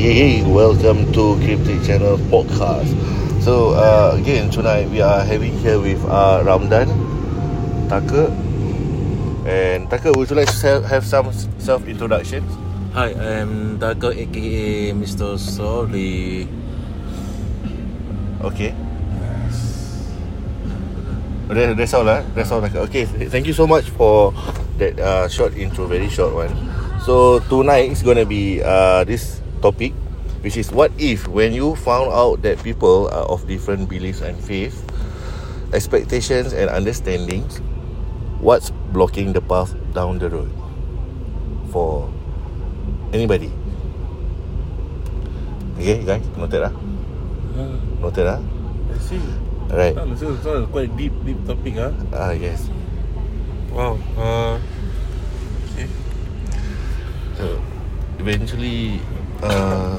hey, hey, welcome to Cryptic Channel podcast. So, uh, again, tonight we are having here with uh, Ramdan, Taka, and Taka, would you like to have some self introductions? Hi, I'm Taka aka Mr. Sorry. Okay. That, that's all lah. That's all. Okay, thank you so much for that uh, short intro, very short one. So tonight is gonna be uh, this topic, which is what if when you found out that people are of different beliefs and faith, expectations and understandings, what's blocking the path down the road for anybody? Okay, guys, noted lah. Noted lah. I see. Alright. Oh, ah, so it's a quite deep, deep topic, huh? Ah, yes. Wow. Uh, okay. So eventually, uh,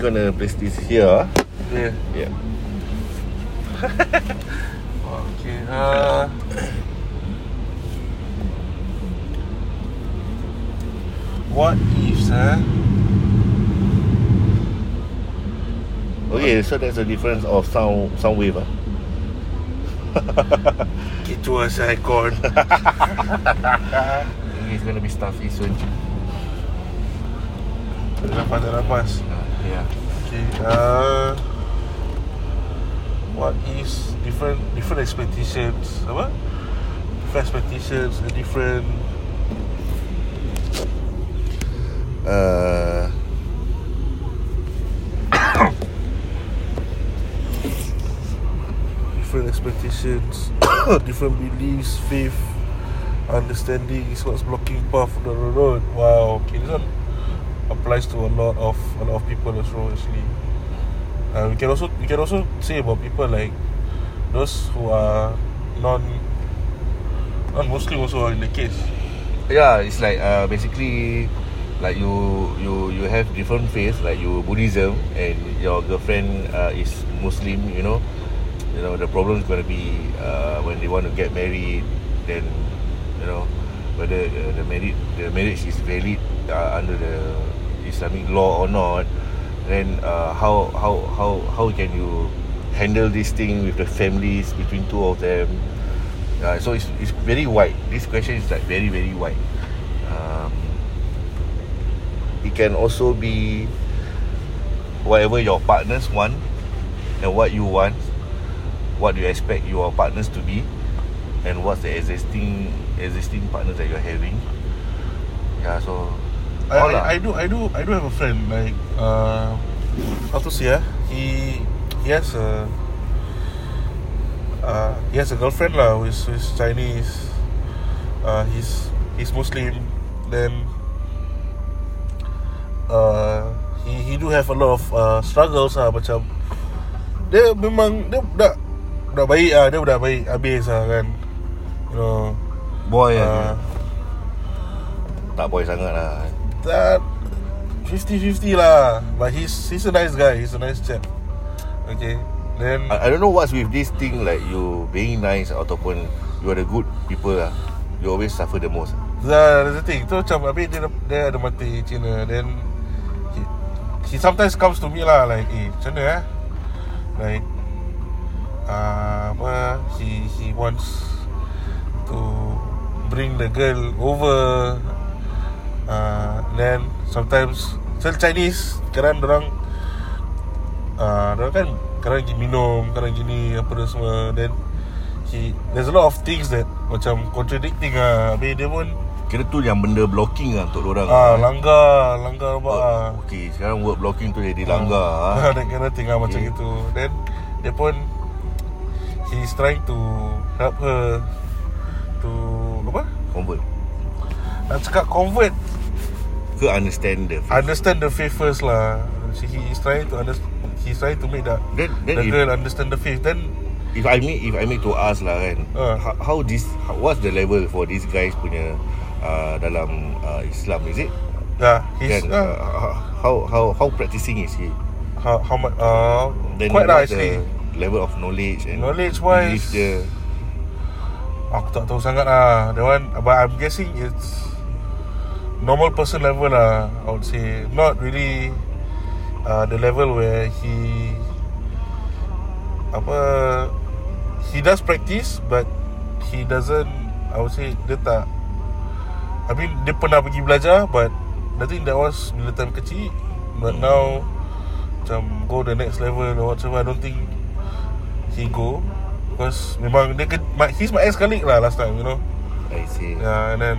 gonna place this here. ah. Yeah. Yeah. Okay. Uh, what ifs, huh? Okay, so there's a difference of sound sound wave. Ah. Itu asal icon. It's gonna be stuffy soon. Tak nafas. Uh, yeah. Okay. Uh, what is different different expectations? Apa? Different expectations different Uh, different expectations, different beliefs, faith, understanding is what's blocking path on the road. Wow. Okay, this one applies to a lot of a lot of people as well. Actually, uh, we can also we can also say about people like those who are non non Muslim also in the case. yeah, it's like uh, basically like you you you have different faith, like you Buddhism and your girlfriend uh, is Muslim. You know, you know the problem is gonna be uh, when they want to get married, then you know whether uh, the marriage the marriage is valid uh, under the Islamic law or not. Then uh, how how how how can you handle this thing with the families between two of them? Uh, so it's, it's very wide. This question is like very very wide. Um, it can also be whatever your partners want and what you want, what you expect your partners to be, and what's the existing existing partners that you're having. Yeah, so I, I, lah. I do I do I do have a friend like uh how to say ah he he has a uh he has a girlfriend lah who is, who is Chinese. Uh he's he's Muslim. Then uh he he do have a lot of uh, struggles lah macam dia memang dia dah dah baik ah dia dah baik habis lah kan. You know boy uh, uh, tak boy sangat lah. That 50-50 lah. But he's he's a nice guy He's a nice chap. Okay Then I, I don't know what's with this thing like you being nice ataupun you are the good people lah. You always suffer the most. That, That's the thing. Tu macam Habis dia, dia ada mati Cina Then he, he sometimes comes to me lah Like Eh macam mana eh? Like uh, Apa He he wants To Bring the girl over uh, Then Sometimes Sel Chinese Kadang orang uh, Orang kan Kadang pergi minum Kadang gini Apa dan semua Then He There's a lot of things that Macam contradicting lah Habis dia pun Kira tu yang benda blocking lah untuk orang. Ah, langgar, langgar apa ah. Oh, okay, sekarang word blocking tu jadi langgar. Ah, ah. that kind of thing ah, macam Okay. itu. Then dia pun he's trying to help her to apa? Convert. Nak cakap convert, Ke understand the faith. understand the faith first lah. She, he is trying to understand. He's trying to make that Then, then the if, girl understand the faith. Then if I mean if I make to ask lah kan, Ah. how, how this how, what's the level for these guys punya uh, dalam uh, Islam is it? yeah, he's Kan, uh, uh, how how how practicing is he? how how much uh, Then quite lah actually. the level of knowledge and Knowledge wise- dia. Aku tak tahu sangat lah That one But I'm guessing it's normal person level lah I would say. Not really uh, the level where he apa he does practice but he doesn't I would say dia tak I mean dia pernah pergi belajar but I think that was bila time kecil. But now macam go the next level or whatever I don't think he go. Because memang dia he's my ex colleague lah last time you know. I see. Yeah and then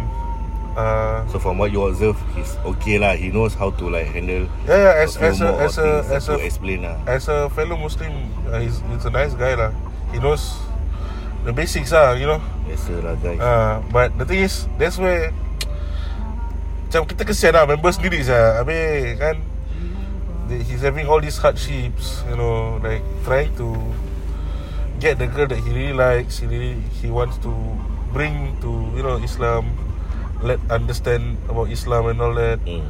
uh, So from what you observe He's okay lah He knows how to like handle yeah yeah as as a as a as a explain lah as a fellow Muslim, uh, he's he's a nice guy lah. He knows the basics lah, you know. Biasa lah guys Uh, but the thing is, that's where macam kita kesian lah member sendiri saya. Habis kan he's having all these hardships, you know, like trying to get the girl that he really likes. He really he wants to bring to you know Islam, let understand about Islam and all that. hmm.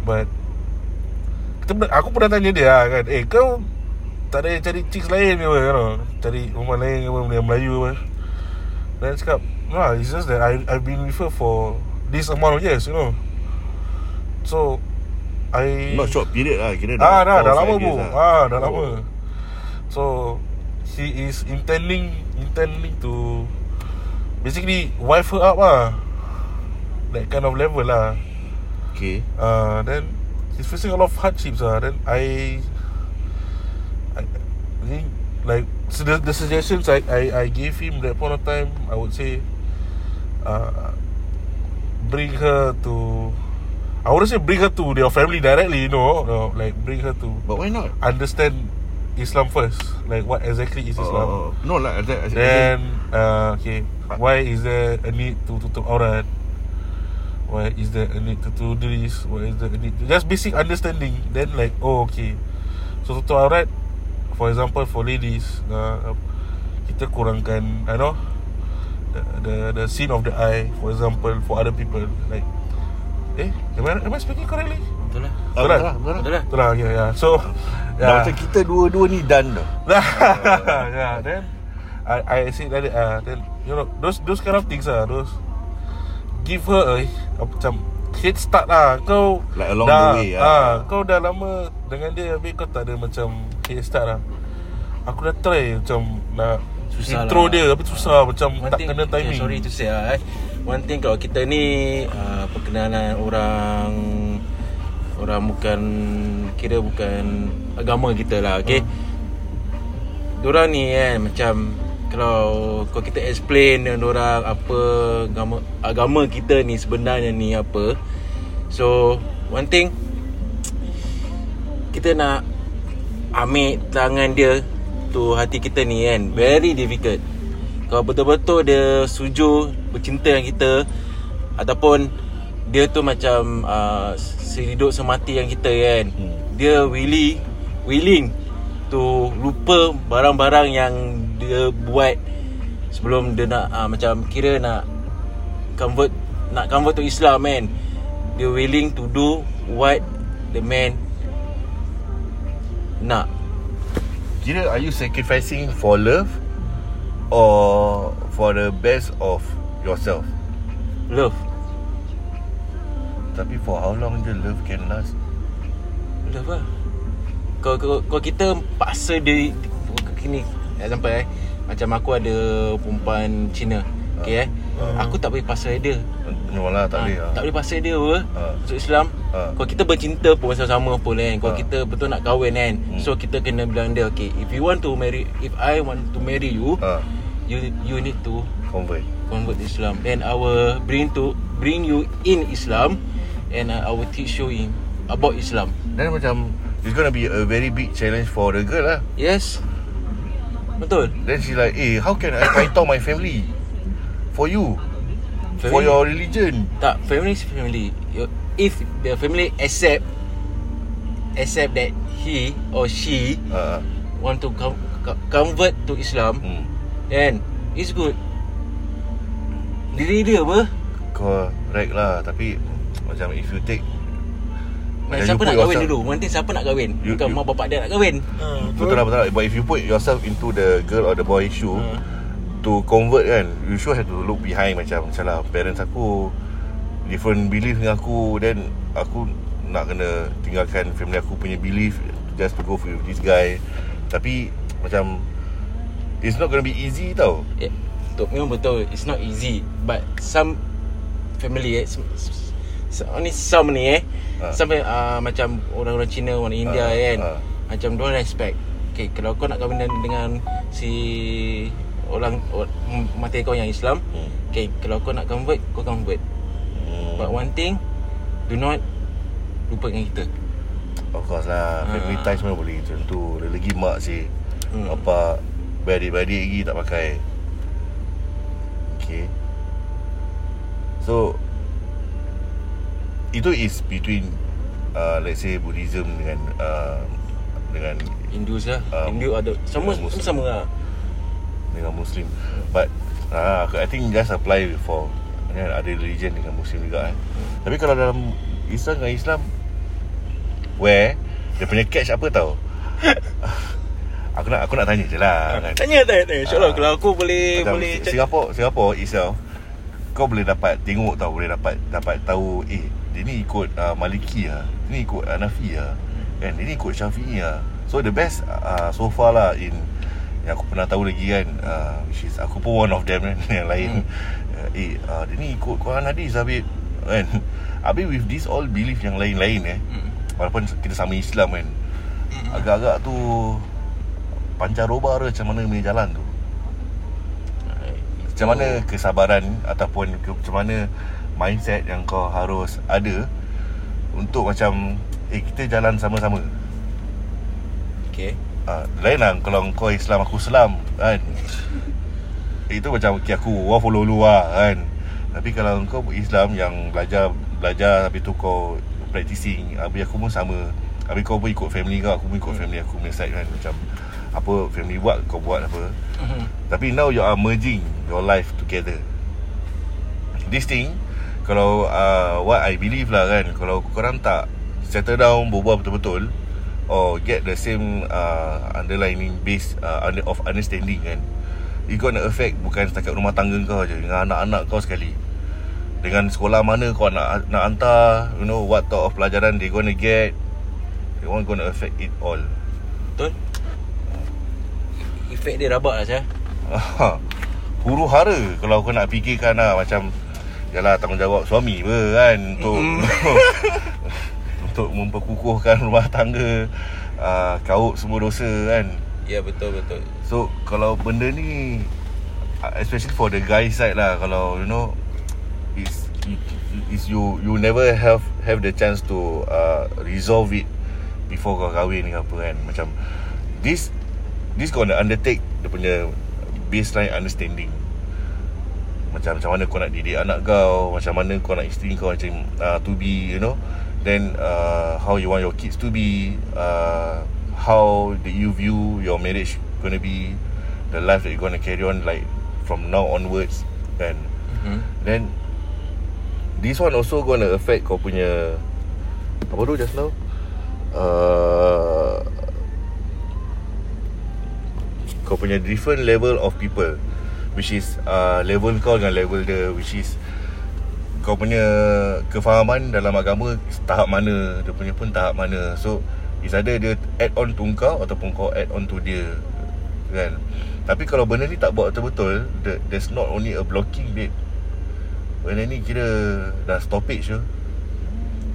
But kita Aku pernah tanya dia lah kan Eh kau Tak ada cari chicks lain ke apa you know? Cari rumah lain ke apa Benda Melayu apa Dan cakap No lah it's just that I, I've been with her for This amount of years you know So I Not short period lah Kira Ah dah, dah lama bu lah. Ah dah Oh. lama So He is intending Intending to Basically Wife her up lah That kind of level lah Okay uh, then he's facing a lot of hardships. Uh, then I, I think like so the, the suggestions I, I, I gave him that point of time, I would say, uh, bring her to. I wouldn't say bring her to their family directly, you know, no, like bring her to But why not understand Islam first, like what exactly is Islam. Oh, no lah that, Then uh, okay, why is there a need to tutup aurat? Why is there a need to do this? Why is there a need to just basic understanding? Then like oh okay, so tutup aurat, for example for ladies, uh, kita kurangkan, I know, the, the the scene of the eye, for example for other people like, eh, am I, am I speaking correctly? Betul lah Ah, Betul lah, betul lah. Betul lah Betul lah, yeah, yeah. So, Dah macam kita dua-dua ni done dah yeah, then I I say like that, uh, then you know those those kind of things ah, those give her a, a macam head start lah. Kau Like along dah, the way, ah. ah. Kau dah lama dengan dia habis kau tak ada macam head start lah. Aku dah try macam nak Susah intro lah. dia tapi susah macam One tak thing, kena timing. okay, Sorry to say lah eh. One thing kalau kita ni uh, Perkenalan orang Orang bukan Kira bukan Agama kita lah Okay Hmm. Diorang ni kan Macam Kalau Kalau kita explain dengan orang Apa Agama Agama kita ni Sebenarnya ni apa. So One thing Kita nak Ambil tangan dia Tu hati kita ni kan. Very difficult. Kalau betul-betul dia Sujud Bercinta dengan kita Ataupun Dia tu macam uh, Sehidup semati yang kita kan. Hmm. Dia willing Willing To lupa Barang-barang yang Dia buat Sebelum dia nak uh, Macam kira nak Convert Nak convert to Islam kan Dia willing to do What The man Nak. Kira are you sacrificing for love Or For the best of Yourself? Love. Tapi for how long je love can last? Love lah. Kalau, kalau, kalau kita paksa dia Kini Example eh Macam aku ada Perempuan Cina Okay eh. Aku tak boleh paksa dia. No lah tak Ah, boleh lah Tak boleh paksa dia apa. Ah. Masuk Islam Ah. Kalau kita bercinta pun Sama-sama pun kan. Kalau Ah. kita betul nak kahwin kan. Hmm. So kita kena bilang dia Okay if you want to marry If I want to marry you Ah, You you need to Convert. convert to Islam. Then I will bring to Bring you in Islam And I, I will teach you in About Islam. Then macam It's gonna be a very big challenge for the girl lah. Yes Betul. Then she like Eh how can I paitao my family? For you. For Family- your religion. Tak family is family. If the family accept Accept that he or she uh, Want to com- co- convert to Islam hmm. Then It's good. Diri dia apa? Correct lah Tapi Macam if you take Macam siapa nak kahwin yourself- dulu? Nanti siapa nak kahwin? You- Bukan you- mak bapak dia nak kahwin. Betul lah betul. lah. But if you put yourself Into the girl or the boy shoe Hmm. To convert kan You sure have to look behind Macam Macam lah Parents aku different belief dengan aku then aku nak kena tinggalkan family aku punya belief just to go with this guy. Tapi macam it's not gonna be easy tau. Yeah. Betul, memang betul. It's not easy. But some Family eh some, some, Only some ni eh Ah. Some uh, Macam orang-orang Cina Orang India Ah, kan ah. Macam diorang respect Okay Kalau kau nak kahwin dengan, Si Orang or, Mata kau yang Islam Hmm. Okay Kalau kau nak convert Kau convert hmm. But one thing Do not Lupa dengan kita Of course lah Family ties memang boleh Tentu Lagi mak sih Hmm. Apa Beradik-beradik lagi tak pakai Okay So Itu is between uh, Let's say Buddhism dengan uh, Dengan Hindu lah. Um, Hindu ada Sama Muslim. sama lah. Dengan Muslim. But uh, I think just apply for Dengan ada religion dengan Muslim juga kan Tapi kalau dalam Islam dengan Islam Where? Dia punya catch apa tau? Aku nak aku nak tanya je lah kan. Tanya tanya tanya. InsyaAllah Ah. Kalau aku boleh Boleh Si- Singapore Singapore itself Kau boleh dapat Tengok tau Boleh dapat Dapat tahu Eh dia ni ikut uh, Maliki lah Dia ni ikut Hanafi lah Kan? Dia ni ikut Syafi'i lah So the best uh, So far lah In Yang aku pernah tahu lagi kan uh, Which is Aku pun one of them kan Yang lain. Uh, Eh uh, dia ni ikut Quran Hadis Habib. Kan? Habis with this all belief yang lain-lain eh. Hmm. Walaupun kita sama Islam kan. Agak-agak tu Pancaroba tu Macam mana punya jalan tu? Macam mana kesabaran ataupun macam mana mindset yang kau harus ada untuk macam eh kita jalan sama-sama. Okay Ha, lain lah kalau kau Islam aku Islam kan. Itu macam okay, aku wah follow lu lah kan. Tapi kalau kau Islam yang belajar belajar habis tu kau practicing, habis aku pun sama. Habis kau pun ikut family kau, aku pun ikut family aku punya side kan macam apa family buat kau buat apa. Mhm. Tapi now you are merging your life together. This thing kalau uh, what I believe lah kan kalau korang tak settle down berbual betul-betul or get the same uh, underlining base uh, under, of understanding kan it gonna affect bukan setakat rumah tangga kau je dengan anak-anak kau sekali. Dengan sekolah mana kau nak nak hantar you know what type of pelajaran they gonna get they want gonna affect it all. Betul? Efek dia rabak lah saya Huru hara Kalau kau nak fikirkan lah Macam Yalah tanggungjawab suami apa kan? Untuk Untuk memperkukuhkan rumah tangga uh, Kaut semua dosa kan? Ya betul betul. So Kalau benda ni Especially for the guy side lah Kalau you know Is is you you never have have the chance to uh, resolve it before kau kahwin ke apa kan? Macam this this gonna undertake dia punya baseline understanding macam macam mana kau nak didik anak kau macam mana kau nak isteri kau macam uh, to be you know. Then uh, how you want your kids to be uh, how do you view your marriage gonna be the life that you gonna carry on like from now onwards kan? Mm-hmm. then this one also gonna affect kau punya apa tu just now? Uh, kau punya different level of people which is uh, level kau dengan level dia which is kau punya kefahaman dalam agama tahap mana dia punya pun tahap mana. So is either dia add on to kau ataupun kau add on to dia kan? Tapi kalau benda ni tak buat betul-betul the- there's not only a blocking babe benda ni kira dah stoppage je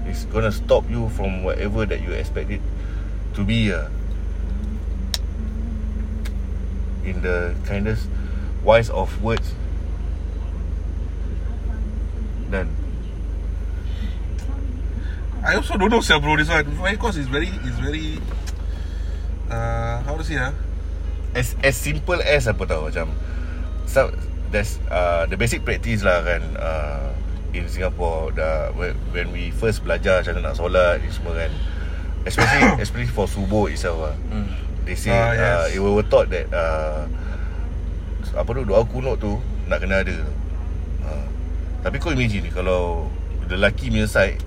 it's gonna stop you from whatever that you expect it to be lah in the kindest wise of words. Dan. I also don't know sir bro this one. Why? Cause it's very It's very uh, How to say ah? As as simple as apa tau macam so, there's uh, the basic practice lah kan uh, in Singapore. Dah when, when we first belajar macam nak solat ni semua kan. Especially especially for subuh itself lah. Mm. they say uh, yes. it were taught that uh, apa tu doa kunut tu nak kena ada. Uh, tapi kau imagine ni kalau lelaki punya side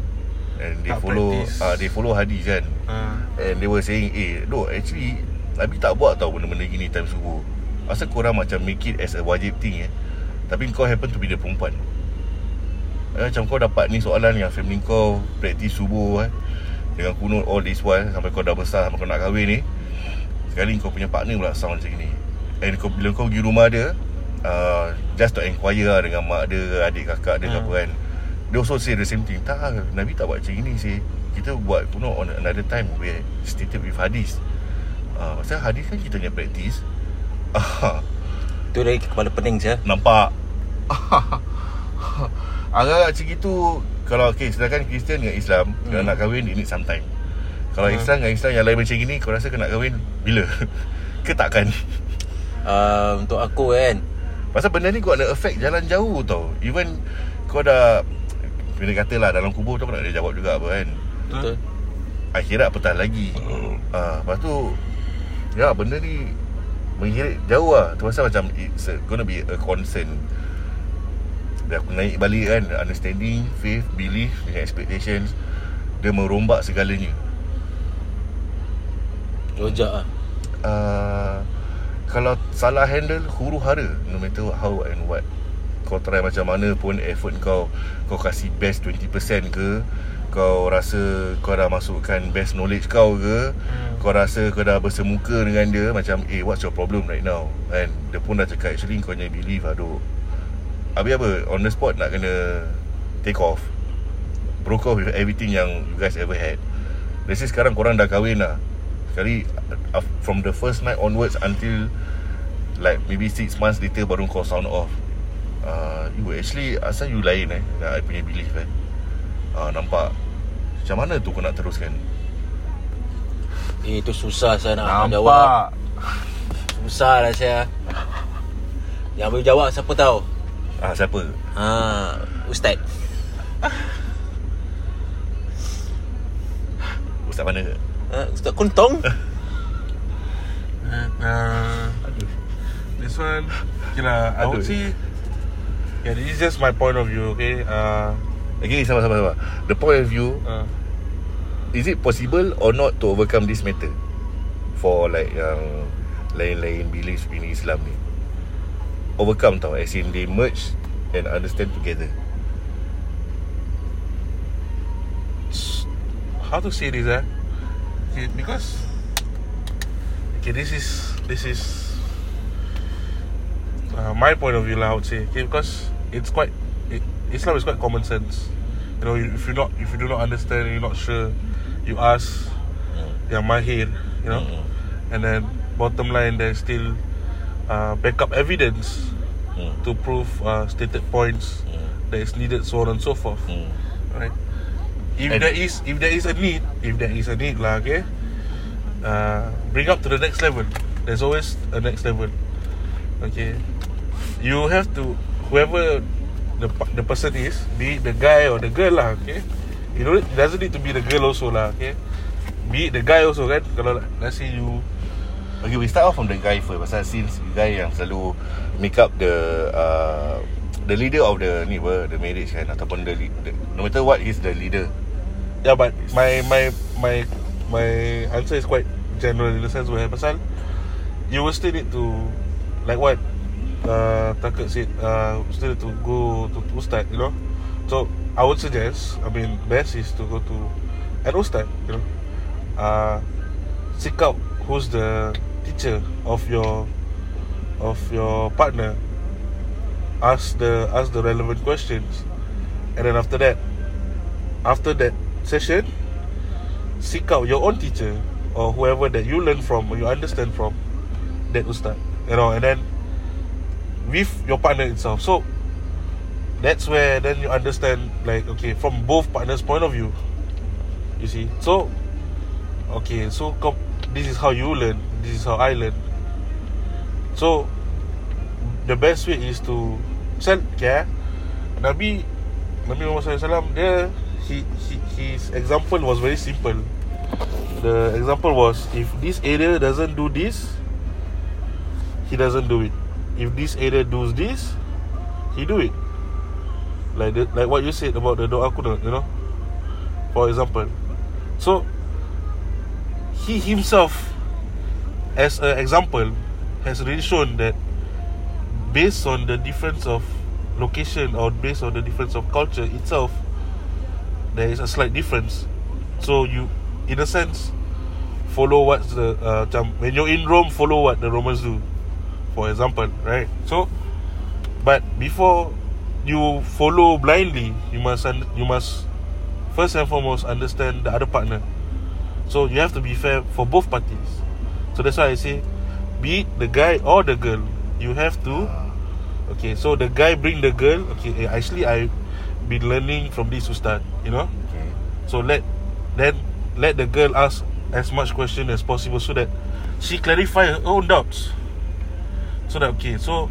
and they Tak follow practice. uh, they follow hadis kan uh, And they were saying Eh no actually Nabi tak buat tau Benda-benda gini time subuh. Asal korang macam Make it as a wajib thing eh? Tapi kau happen to be the perempuan. Eh, Macam kau dapat ni soalan yang family kau Praktis subuh eh Dengan kunut all this while Sampai kau dah besar Sampai kau nak kahwin ni Sekali kau punya partner pula sound macam ni And kau, bila kau pergi rumah dia uh, Just to inquire lah Dengan mak dia Adik kakak dia hmm. apa kan They also say the same thing Tak Nabi tak buat macam ni sih Kita buat kunut on another time We stated with hadis uh, Pasal hadis kan kita punya praktis Ah, Tu dari kepala pening saya. Nampak Agak-agak macam itu Kalau okay, sedangkan Kristian dengan Islam hmm. Kalau nak kahwin They need some time Kalau Hmm. Islam dengan Islam Yang lain macam gini Kau rasa kau nak kahwin Bila? Ke takkan? Uh, untuk aku kan. Pasal benda ni kau ada efek jalan jauh tau. Even Kau dah Bila kata lah Dalam kubur tu kau nak ada jawab juga apa kan. Betul. Akhirat apatah lagi. Ah, Lepas tu Ya benda ni Menghirit jauh lah. Tu pasal macam It's a, gonna be a concern. Dia aku naik balik kan Understanding Faith Belief Dengan expectations. Dia merombak segalanya. Rojak ah. uh, Kalau salah handle Huru hara. No matter how and what. Kau try macam mana pun Effort kau Kau kasih best 20% ke Kau rasa Kau dah masukkan Best knowledge kau ke hmm. Kau rasa kau dah bersemuka dengan dia Macam Eh what's your problem right now? Kan Dia pun dah cakap Actually kau punya believe Aduh. Habis apa? On the spot nak kena Take off. Broke off with everything yang You guys ever had. Let's say sekarang korang dah kahwin lah Sekali From the first night onwards Until Like maybe 6 months later Baru kau sound off uh, You actually Asal you lain eh I punya belief eh uh, Nampak Macam mana tu kau nak teruskan Eh, itu susah saya nak jawab. Susah lah saya. Yang boleh jawab siapa tahu? Ah Siapa Ha, Ustaz. Ustaz mana Ha, Ustaz Kuntong. Uh, this one Okay lah I would Aduh. say Yeah this is just my point of view Okay? Uh, Okay sabar sabar sabar. The point of view uh, Is it possible or not To overcome this matter For like yang Lain-lain beliefs in Islam ni? Overcome tau As in they merge And understand together. How to say this eh okay, Because Okay this is This is uh, My point of view lah I would say Okay because It's quite it, Islam is quite common sense You know if you not If you do not understand You're not sure You ask Yang mahir You know Mm. And then Bottom line There's still uh, Backup evidence Hmm. To prove uh, Stated points. That is needed So on and so forth right? If And- there is if there is a need, if there is a need lah, okay, uh, bring up to the next level. There's always a next level. Okay, you have to whoever the the person is, be it the guy or the girl lah, okay. You know, it doesn't need to be the girl also lah, okay. Be it the guy also kan. Kalau let's say you Okay, we start off from the guy first Pasal since the guy yang selalu Make up the uh, The leader of the ni The marriage kan Ataupun the, the No matter what He's the leader Yeah, but my my my my answer is quite general in the sense where pasal you will still need to like what uh, Takat said uh, still need to go to, to ustad, you know. So I would suggest, I mean, best is to go to an ustad, you know. Uh, seek out who's the teacher of your of your partner. Ask the ask the relevant questions, and then after that, after that session, seek out your own teacher or whoever that you learn from or you understand from that ustad. You know, and then with your partner itself. So that's where then you understand like okay from both partners' point of view. You see, so okay, so this is how you learn. This is how I learn. So the best way is to okay, eh? Nabi Nabi Muhammad SAW dia he, he his example was very simple. The example was if this area doesn't do this, he doesn't do it. If this area does this, he do it. Like the, like what you said about the doa kunut, you know. For example, so he himself, as an example, has really shown that based on the difference of location or based on the difference of culture itself, there is a slight difference. So you, in a sense, follow what's the uh, when you're in Rome, follow what the Romans do, for example, right? So, but before you follow blindly, you must you must first and foremost understand the other partner. So you have to be fair for both parties. So that's why I say, be it the guy or the girl, you have to. Okay, so the guy bring the girl. Okay, eh, actually I been learning from this ustad. You know, Okay. so let then let the girl ask as much question as possible so that she clarify her own doubts. So that okay, so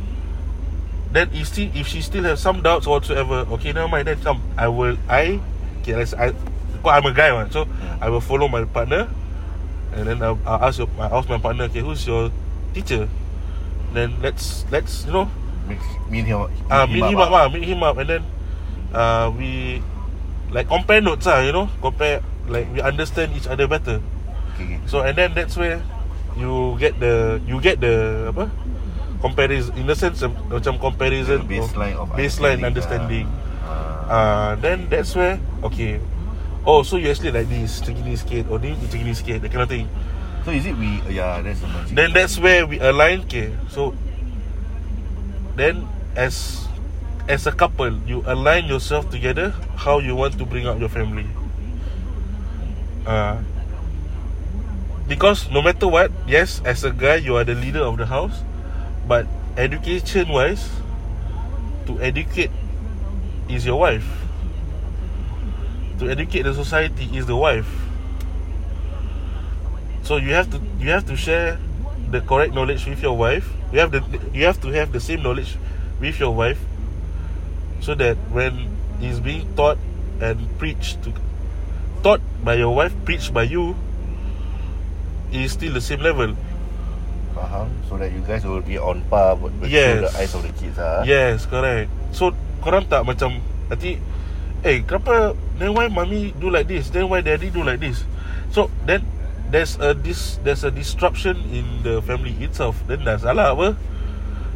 then if still if she still have some doubts whatsoever, okay, never mind. Then come, I will I okay, let's I. Because I'm a guy, one, so I will follow my partner, and then I'll, I'll ask your, I ask my partner, okay, who's your teacher? Then let's let's you know meet him, uh, meet him up, ah. ah, meet him up, and then uh, we like compare notes, ah, you know, compare like we understand each other better. Okay, okay. So and then that's where you get the you get the apa comparison in the sense of, macam comparison The baseline of baseline understanding, understanding. Ah. Uh, then that's where okay. Oh, so you actually like this, macam gini sikit, or ni macam gini sikit, that kind of thing. So is it we? Yeah, that's the magic. Then that's where we align. Okay, so then as as a couple, you align yourself together how you want to bring up your family. Uh, because no matter what, yes, as a guy, you are the leader of the house, but education wise, to educate is your wife. To educate the society is the wife. So you have to you have to share the correct knowledge with your wife. You have the you have to have the same knowledge with your wife, so that when it's being taught and preached to taught by your wife, preached by you, is still the same level. Faham? So that you guys will be on par with with Yes. the eyes of the kids ah. Yes, correct. So korang tak macam nanti Eh kenapa Then why mommy do like this Then why daddy do like this So then There's a dis There's a disruption In the family itself Then dah salah apa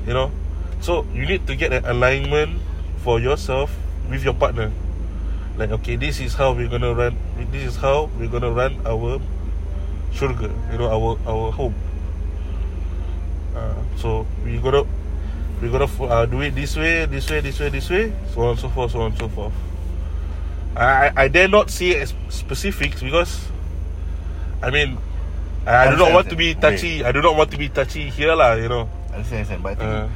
You know So you need to get an alignment For yourself With your partner Like okay This is how we're gonna run This is how We're gonna run our Syurga You know our Our home uh, So we gotta we gotta fo- uh, do it this way, this way, this way, this way, so on and so forth, so on and so forth. I I dare not say as specifics because, I mean, I, I do not want to be touchy. I do not want to be touchy here lah. You know. Understand, understand. But I think Uh,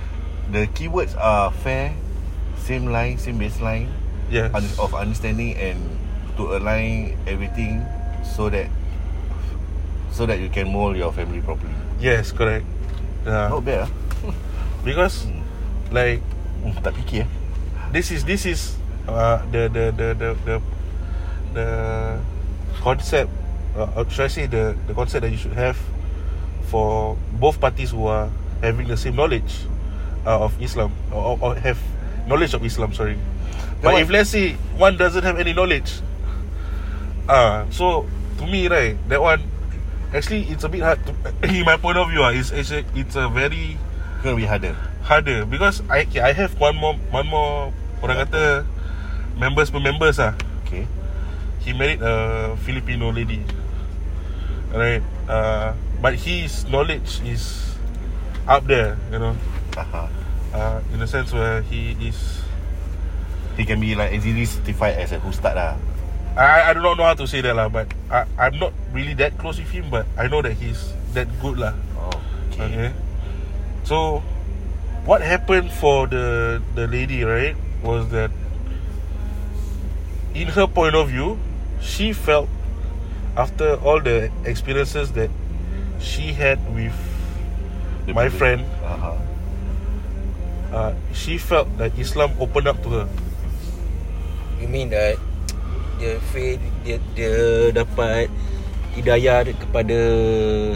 the keywords are fair, same line, same baseline yes. un- of understanding and to align everything so that so that you can mold your family properly. Yes, correct. Yeah. Not bad ah. Because, like, Hmm, tak fikir eh. this is this is uh, the, the the the the the concept uh, or should I say the the concept that you should have for both parties who are having the same knowledge uh, of Islam or, or have knowledge of Islam sorry but what- if let's say one doesn't have any knowledge uh so to me right that one actually it's a bit hard to in my point of view uh, it's it's a, it's a very Gonna be harder. harder because I okay, I have one more one more orang kata members per members ah. Okay. He married a Filipino lady. Right. Uh, but his knowledge is up there, you know. Aha. Uh, in a sense where he is He can be like easily certified as a ustad lah. I I do not know how to say that lah, but I I'm not really that close with him, but I know that he's that good lah. Oh, Okay. So what happened for the the lady, right, was that in her point of view, she felt after all the experiences that she had with The my people- friend, Aha. Uh, she felt that Islam opened up to her. You mean that dia fail dia dia dapat hidayah kepada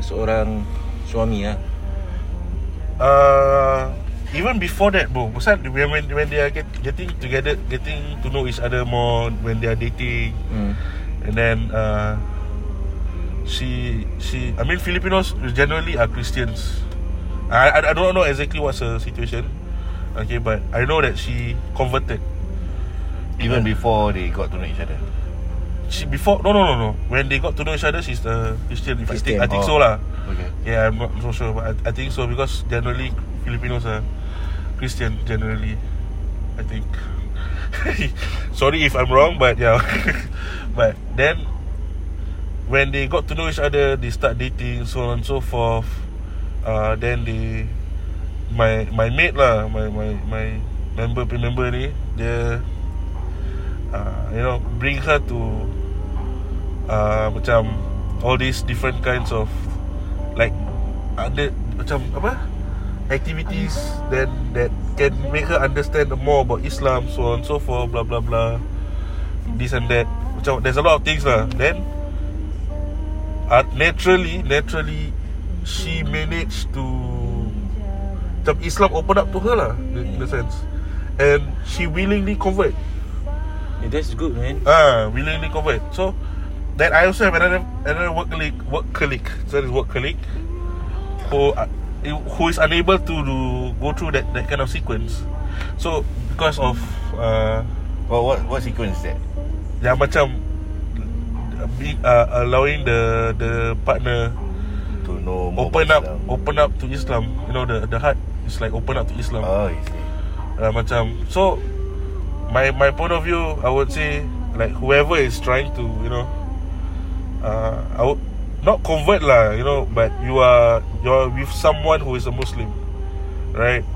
seorang suami ah. Uh, even before that, bro, pasal when when, when they are get, getting together, getting to know each other more, when they are dating, Hmm. and then uh, she she I mean Filipinos generally are Christians. I I, I don't know exactly what's the situation. Okay, but I know that she converted. Even before they got to know each other. She before no no no no. When they got to know each other, she's the Christian. If I think, I think so Oh. lah. Okay. Yeah, I'm not so sure, but I, I think so because generally Filipinos are Christian generally. I think. Sorry if I'm wrong, but yeah. but then when they got to know each other, they start dating, so on and so forth. Uh, then they my my mate lah, my my my member member ni dia uh, you know bring her to uh, macam all these different kinds of like ada macam apa? Activities that that can make her understand more about Islam so on so forth blah blah blah this and that. Macam there's a lot of things lah. Then uh, naturally naturally she managed to macam Islam open up to her lah in, in a sense and she willingly convert Yeah, that's good, man. Ah, willingly convert. So then I also have another another work colleague, work colleague, so this work colleague who uh, who is unable to do, go through that that kind of sequence. So because of uh, Well, what what sequence is that? yang macam uh, uh, allowing the the partner To know open up Islam. open up to Islam. You know the the heart is like open up to Islam. Oh, I see. uh, macam so my my point of view I would say like whoever is trying to you know uh I would not convert lah you know but you are you're with someone who is a Muslim right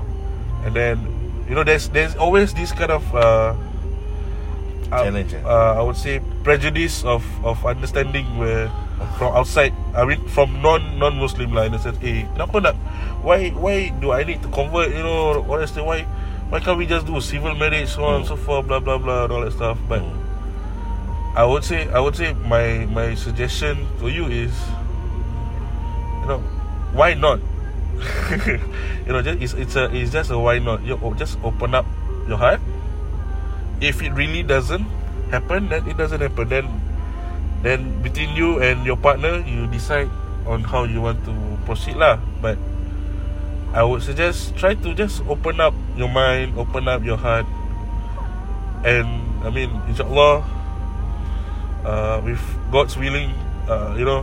and then you know there's there's always this kind of uh uh, Challenge, eh? uh, I would say prejudice of of understanding where from outside I mean from non non Muslim lah in a sense eh kenapa nak? Why why do I need to convert you know honestly why why can't we just do civil marriage so on and so forth blah blah blah and all that stuff? But Hmm. I would say I would say my my suggestion to you is you know why not? You know just it's it's a it's just a why not. You just open up your heart. If it really doesn't happen then it doesn't happen. Then then between you and your partner you decide on how you want to proceed lah. But I would suggest try to just open up your mind open up your heart. And I mean inshallah uh, with God's willing uh, you know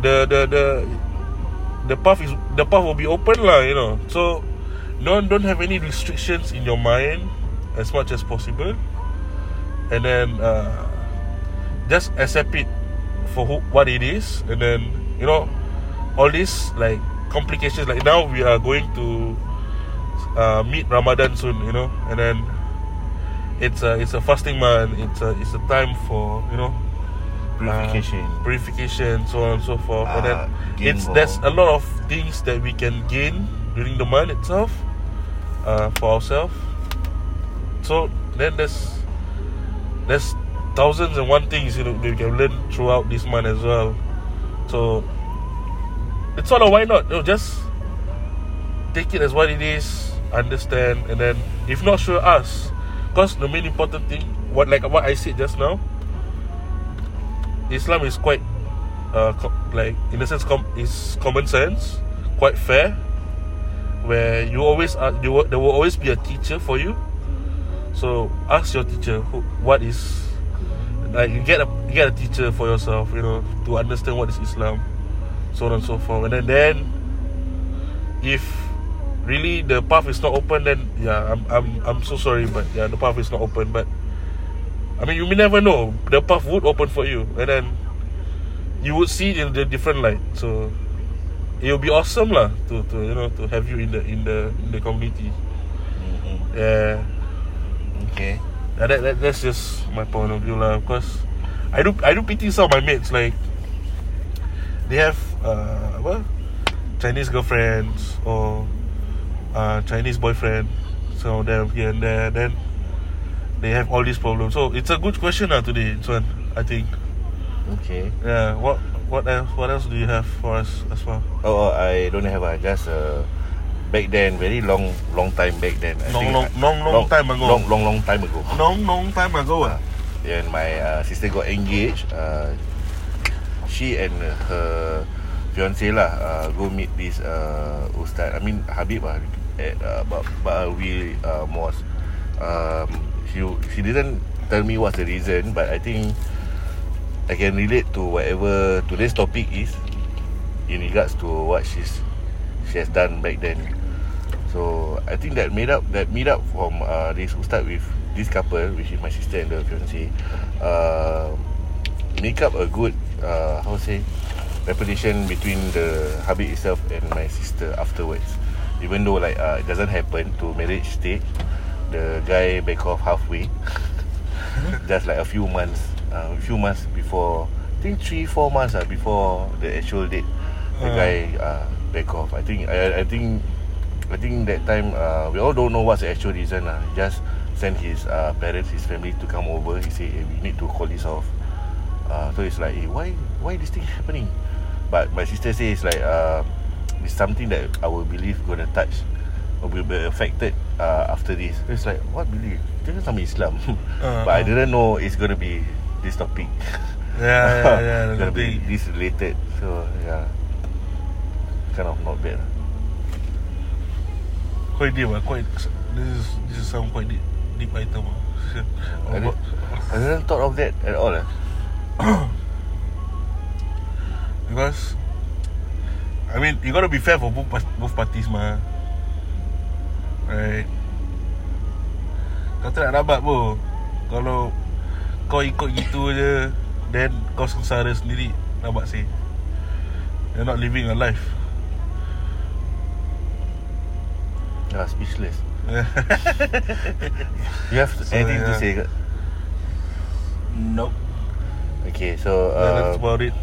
the the the the path is the path will be open lah you know. So don't don't have any restrictions in your mind as much as possible and then uh, just accept it for who, what it is. And then you know all these like complications like now we are going to uh, meet Ramadan soon you know. And then it's a it's a fasting month. It's a it's a time for you know Purification. uh, purification. so on and so forth. And then Ah, it's there's a lot of things that we can gain during the month itself uh, for ourselves. So then there's there's thousands and one things you know we can learn throughout this month as well. So it's sort of why not you know, just take it as what it is understand and then if not sure ask because the main important thing what like what I said just now Islam is quite uh, like in a sense com- is common sense quite fair where you always are, you, there will always be a teacher for you so ask your teacher who, what is like you get a get a teacher for yourself you know to understand what is Islam so on and so forth. And then then if really the path is not open then yeah I'm I'm I'm so sorry but yeah the path is not open. But I mean you may never know. The path would open for you. And then you would see it in the different light. So it will be awesome lah to, to you know to have you in the in the in the community. Mhm. yeah Okay. yeah, that, that that's just my point of view lah because I do I do pity some of my mates like they have uh, apa Chinese girlfriends or uh, Chinese boyfriend some of them here and there then they have all these problems so it's a good question lah today this one I think Okay. yeah what what else what else do you have for us as well Oh, I don't have uh, just uh, back then very long long time back then. I Long, think long- I- long, long time ago. Long long long time ago. long long time ago ah Then my uh, sister got engaged. Uh, she and her fiance lah uh, go meet this uh, ustaz. I mean Habib lah. at uh, Ba- Ba'awi uh, Mosque. Um, she she didn't tell me what's the reason, but I think I can relate to whatever today's topic is in regards to what she's she has done back then. So I think that made up that meet up from uh, this start with this couple, which is my sister and the fiance, uh, make up a good uh, how to say reputation between the hubby itself and my sister afterwards. Even though like uh, it doesn't happen to marriage stage, the guy back off halfway. Just like a few months, uh, a few months before, I think three four months uh, before the actual date, the Uh. guy uh, back off. I think I, I think I think that time uh, we all don't know what's the actual reason. He just sent his uh, parents, his family to come over. He said, hey, we need to call this off. Uh, so it's like, hey, why why this thing happening? But my sister says it's like uh, it's something that our belief gonna touch or will be affected uh, after this. So it's like, what belief? Is some Islam. Uh, but I uh. didn't know it's gonna be this topic. Yeah, yeah, yeah. gonna be this related. So yeah, kind of not bad. Quite deep ah, quite This is This is some quite deep Deep item. I, did, I didn't thought of that at all. Eh. Because I mean You gotta be fair For both, both parties mah Right Kau tak nak dapat pun Kalau Kau ikut gitu je Then Kau sengsara sendiri Dapat sih You're not living a life Ah, speechless. You have So, anything to yeah. say? ke? Nope. Okay, so yeah, That's uh, about it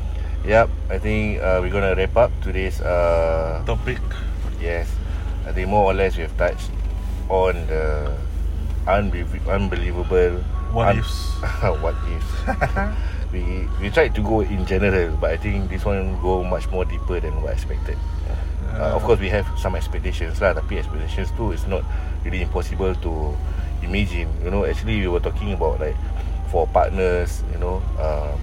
yep, I think uh, we're gonna wrap up today's uh, Topic Yes, I think more or less we have touched on the unbe- unbelievable What ifs. what ifs. we we tried to go in general, but I think this one go much more deeper than what I expected. Uh, of course, we have some expectations lah, tapi expectations too is not really impossible to imagine. You know, actually we were talking about like for partners, you know, um,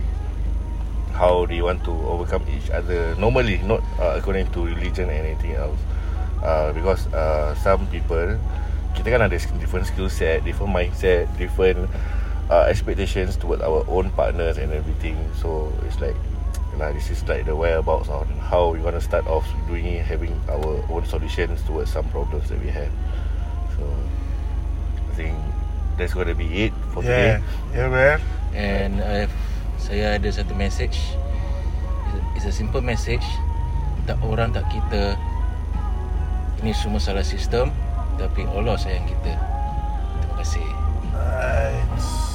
how they want to overcome each other normally, not uh, according to religion and anything else. Uh, because uh, some people kita kan ada different skill set, different mindset, different uh, expectations towards our own partners and everything. So it's like Nah, this is like the whereabouts on how we want to start off doing it, having our own solutions towards some problems that we have. So I think that's going to be it for Yeah today. Yeah man And uh, saya ada satu message. It's a, it's a simple message. Tak orang tak kita. Ini semua salah sistem. Tapi Allah sayang kita. Terima kasih. Nice